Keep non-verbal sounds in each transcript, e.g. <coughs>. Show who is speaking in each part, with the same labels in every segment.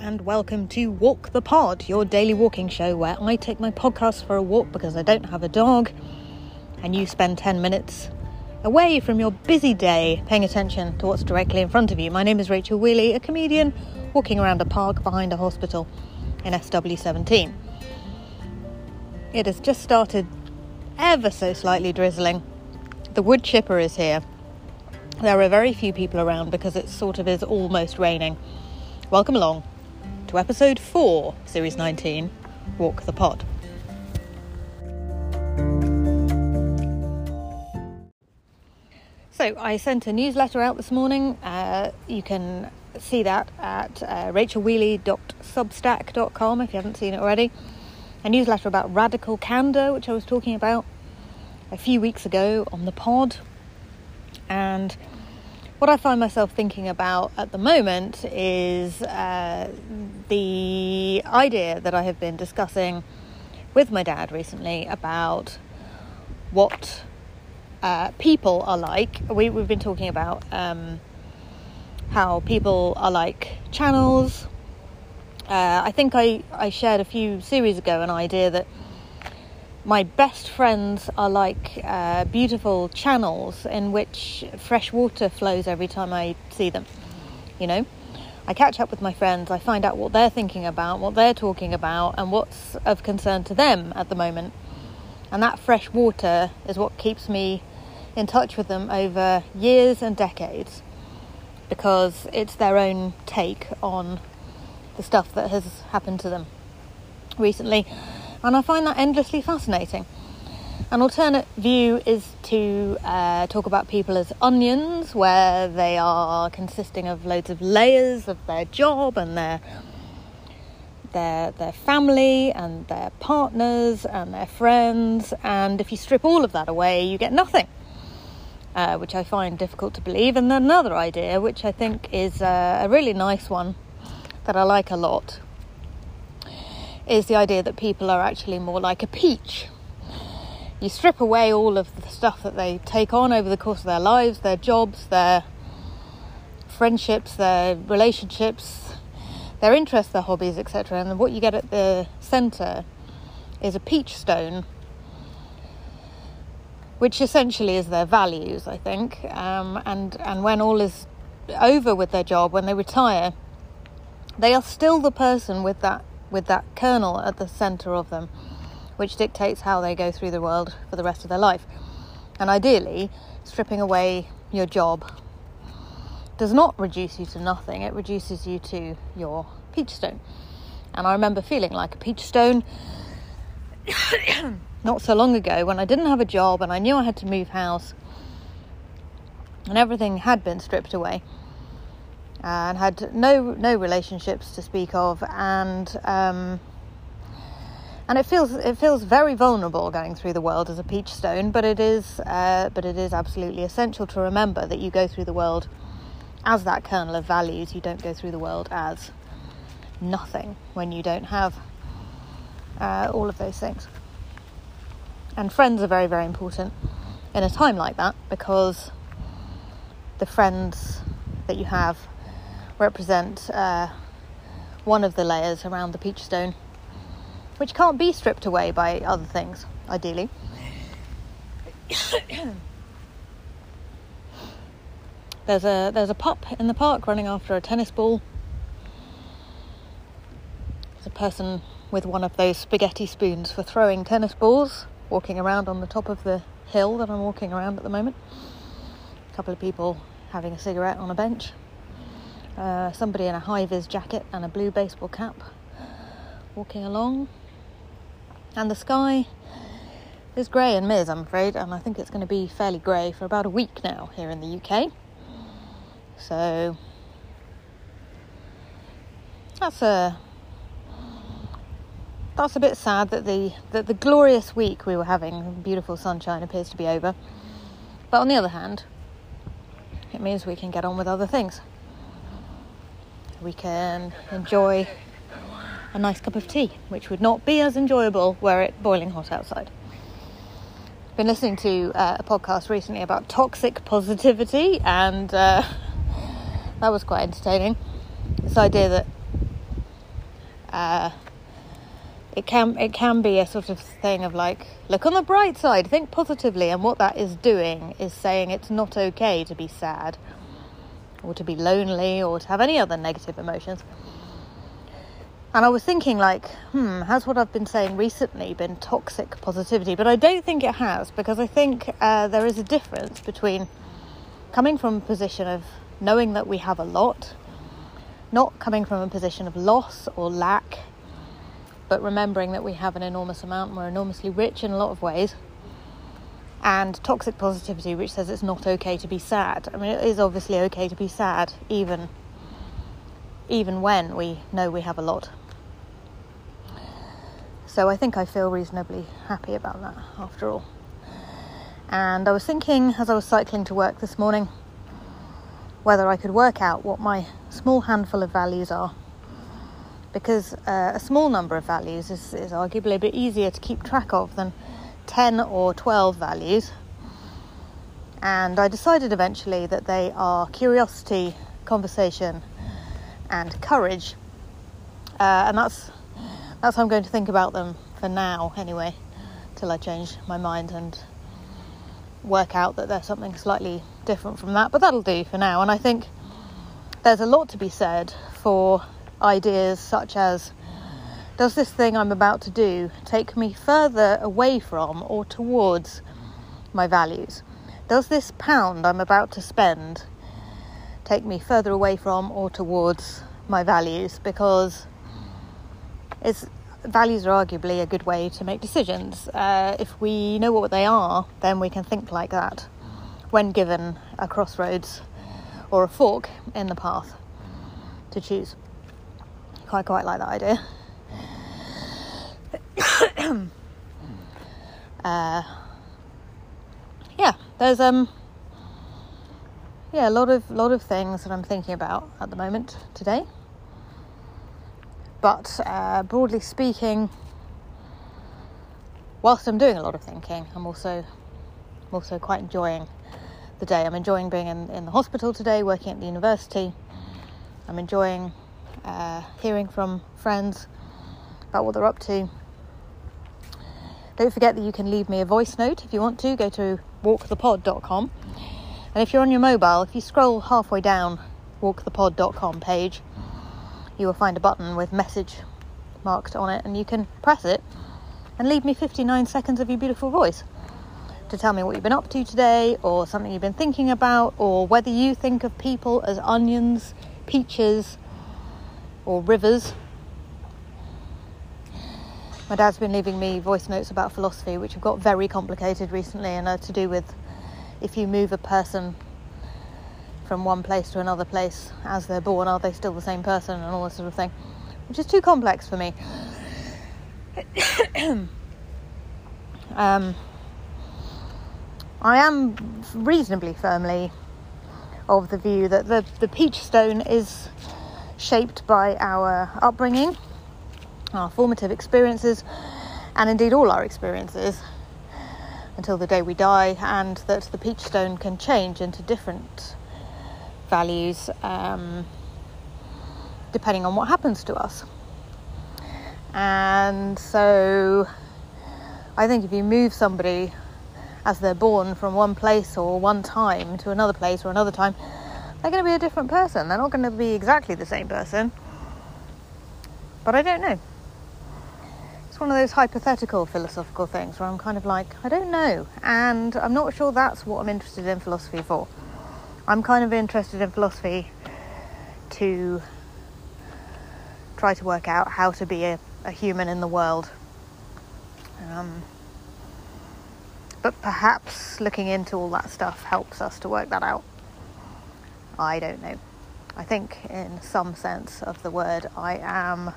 Speaker 1: and welcome to Walk the Pod, your daily walking show where I take my podcast for a walk because I don't have a dog, and you spend 10 minutes away from your busy day paying attention to what's directly in front of you. My name is Rachel Wheeley, a comedian walking around a park behind a hospital in SW17. It has just started ever so slightly drizzling. The wood chipper is here. There are very few people around because it sort of is almost raining. Welcome along to episode 4, series 19 Walk the Pod. So, I sent a newsletter out this morning. Uh, you can see that at uh, rachelwheeley.substack.com if you haven't seen it already. A newsletter about radical candor, which I was talking about a few weeks ago on the pod. And what I find myself thinking about at the moment is uh, the idea that I have been discussing with my dad recently about what uh, people are like. We, have been talking about um, how people are like channels. Uh, I think I, I shared a few series ago an idea that my best friends are like uh, beautiful channels in which fresh water flows every time I see them. You know, I catch up with my friends, I find out what they're thinking about, what they're talking about, and what's of concern to them at the moment. And that fresh water is what keeps me in touch with them over years and decades because it's their own take on the stuff that has happened to them recently and I find that endlessly fascinating. An alternate view is to uh, talk about people as onions, where they are consisting of loads of layers of their job and their their their family and their partners and their friends, and if you strip all of that away, you get nothing. Uh, which I find difficult to believe. And then another idea, which I think is uh, a really nice one that I like a lot, is the idea that people are actually more like a peach. You strip away all of the stuff that they take on over the course of their lives, their jobs, their friendships, their relationships, their interests, their hobbies, etc. And what you get at the centre is a peach stone, which essentially is their values, I think. Um, and and when all is over with their job, when they retire, they are still the person with that with that kernel at the center of them, which dictates how they go through the world for the rest of their life. And ideally, stripping away your job does not reduce you to nothing, it reduces you to your peach stone. And I remember feeling like a peach stone <coughs> not so long ago when I didn't have a job and I knew I had to move house and everything had been stripped away and had no no relationships to speak of, and um, and it feels it feels very vulnerable going through the world as a peach stone, but it is uh, but it is absolutely essential to remember that you go through the world as that kernel of values. You don't go through the world as nothing when you don't have uh, all of those things. And friends are very very important in a time like that because the friends that you have represent uh, one of the layers around the peach stone, which can't be stripped away by other things, ideally. <coughs> there's a there's a pup in the park running after a tennis ball. There's a person with one of those spaghetti spoons for throwing tennis balls, walking around on the top of the hill that I'm walking around at the moment. A couple of people having a cigarette on a bench. Uh, somebody in a high vis jacket and a blue baseball cap walking along. And the sky is grey and miz, I'm afraid, and I think it's going to be fairly grey for about a week now here in the UK. So that's a that's a bit sad that the that the glorious week we were having, beautiful sunshine, appears to be over. But on the other hand, it means we can get on with other things we can enjoy a nice cup of tea, which would not be as enjoyable were it boiling hot outside. Been listening to uh, a podcast recently about toxic positivity, and uh, <laughs> that was quite entertaining. This idea that Uh, it can it can be a sort of thing of like look on the bright side, think positively, and what that is doing is saying it's not okay to be sad, or to be lonely, or to have any other negative emotions. And I was thinking, like, hmm, has what I've been saying recently been toxic positivity? But I don't think it has because I think uh, there is a difference between coming from a position of knowing that we have a lot, not coming from a position of loss or lack, but remembering that we have an enormous amount and we're enormously rich in a lot of ways. And toxic positivity, which says it's not okay to be sad. I mean, it is obviously okay to be sad, even even when we know we have a lot. So I think I feel reasonably happy about that after all. And I was thinking as I was cycling to work this morning whether I could work out what my small handful of values are. Because uh, a small number of values is, is arguably a bit easier to keep track of than 10 or 12 values. And I decided eventually that they are curiosity, conversation, and courage. Uh, and that's that's how I'm going to think about them for now, anyway, till I change my mind and work out that there's something slightly different from that. But that'll do for now. And I think there's a lot to be said for ideas such as does this thing I'm about to do take me further away from or towards my values? Does this pound I'm about to spend take me further away from or towards my values? Because it's values are arguably a good way to make decisions. Uh, if we know what they are, then we can think like that when given a crossroads or a fork in the path to choose. Quite quite like that idea. <coughs> uh, yeah, there's um yeah a lot of lot of things that I'm thinking about at the moment today. But uh, broadly speaking, whilst I'm doing a lot of thinking, I'm also I'm also quite enjoying the day. I'm enjoying being in, in the hospital today, working at the university. I'm enjoying uh, hearing from friends about what they're up to. Don't forget that you can leave me a voice note if you want to. Go to walkthepod.com. And if you're on your mobile, if you scroll halfway down walkthepod.com page, you will find a button with message marked on it, and you can press it and leave me 59 seconds of your beautiful voice to tell me what you've been up to today, or something you've been thinking about, or whether you think of people as onions, peaches, or rivers. My dad's been leaving me voice notes about philosophy, which have got very complicated recently and are to do with if you move a person from one place to another place as they're born, are they still the same person and all this sort of thing, which is too complex for me. <coughs> um, I am reasonably firmly of the view that the, the peach stone is shaped by our upbringing, our formative experiences, and indeed all our experiences until the day we die, and that the peach stone can change into different values um, depending on what happens to us. And so I think if you move somebody as they're born from one place or one time to another place or another time, they're going to be a different person. They're not going to be exactly the same person. But I don't know. One of those hypothetical philosophical things where I'm kind of like, I don't know. And I'm not sure that's what I'm interested in philosophy for. I'm kind of interested in philosophy to try to work out how to be a, a human in the world. Um, but perhaps looking into all that stuff helps us to work that out. I don't know. I think, in some sense of the word, I am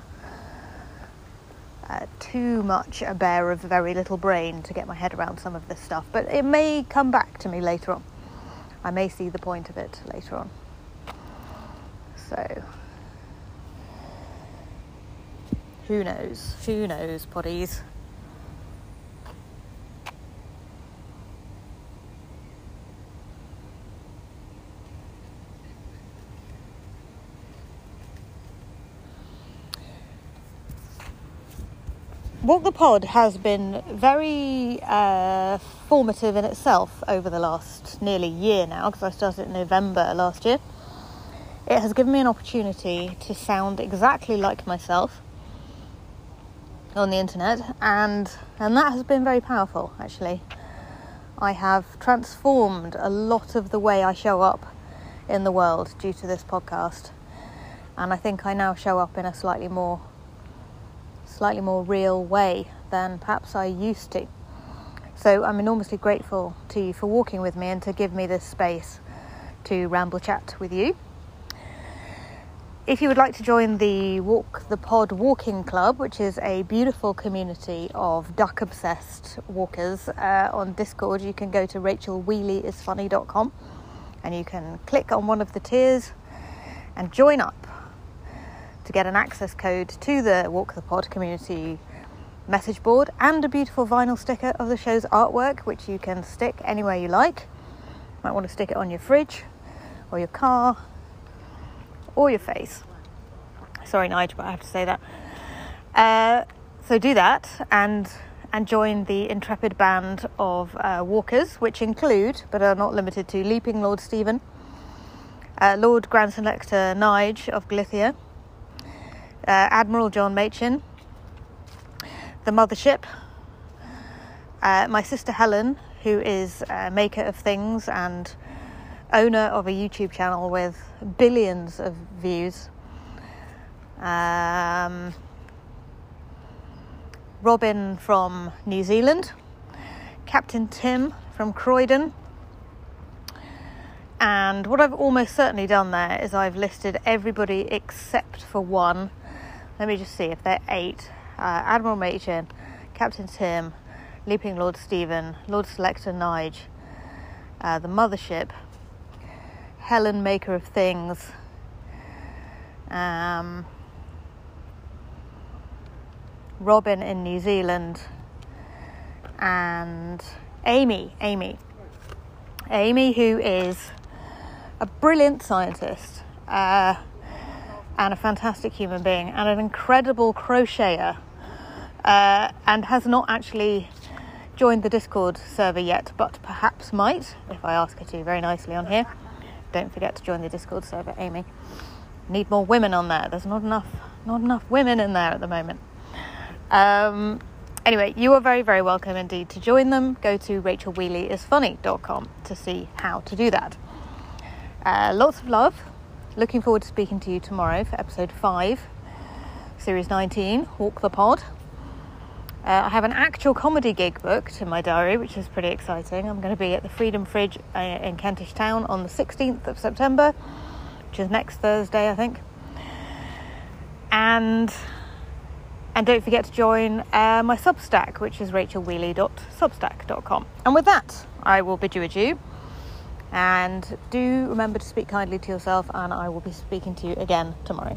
Speaker 1: uh, too much a bear of very little brain to get my head around some of this stuff, but it may come back to me later on. I may see the point of it later on. So, who knows? Who knows, potties? Walk the Pod has been very uh, formative in itself over the last nearly year now because I started in November last year. It has given me an opportunity to sound exactly like myself on the internet, and and that has been very powerful. Actually, I have transformed a lot of the way I show up in the world due to this podcast, and I think I now show up in a slightly more slightly more real way than perhaps I used to. So I'm enormously grateful to you for walking with me and to give me this space to ramble chat with you. If you would like to join the Walk the Pod Walking Club, which is a beautiful community of duck obsessed walkers uh, on Discord, you can go to rachelwheeleyisfunny.com and you can click on one of the tiers and join up to get an access code to the Walk the Pod community message board and a beautiful vinyl sticker of the show's artwork, which you can stick anywhere you like. You might want to stick it on your fridge or your car or your face. Sorry, Nigel, but I have to say that. Uh, so do that and and join the intrepid band of uh, walkers, which include, but are not limited to, Leaping Lord Stephen, uh, Lord Grand Selector Nige of Glythia, Admiral John Machin, the Mothership, uh, my sister Helen, who is a maker of things and owner of a YouTube channel with billions of views. Um, Robin from New Zealand, Captain Tim from Croydon. And what I've almost certainly done there is I've listed everybody except for one. Let me just see if they're eight. Uh, Admiral Machin, Captain Tim, Leaping Lord Stephen, Lord Selector Nige, uh, the Mothership, Helen Maker of Things, um, Robin in New Zealand, and Amy. Amy. Amy, who is a brilliant scientist uh, and a fantastic human being and an incredible crocheter, uh, and has not actually joined the Discord server yet, but perhaps might if I ask her to very nicely on here don't forget to join the Discord server, Amy. Need more women on there. There's not enough, not enough women in there at the moment. Um, anyway, you are very, very welcome indeed to join them. Go to rachelwheeleyisfunny.com to see how to do that. Uh, lots of love. Looking forward to speaking to you tomorrow for episode 5, series 19, Walk the Pod. Uh, I have an actual comedy gig booked in my diary, which is pretty exciting. I'm going to be at the Freedom Fridge uh, in Kentish Town on the 16th of September, which is next Thursday, I think. And and don't forget to join uh, my Substack, which is rachelwheeley.substack.com. And with that, I will bid you adieu. And do remember to speak kindly to yourself, and I will be speaking to you again tomorrow.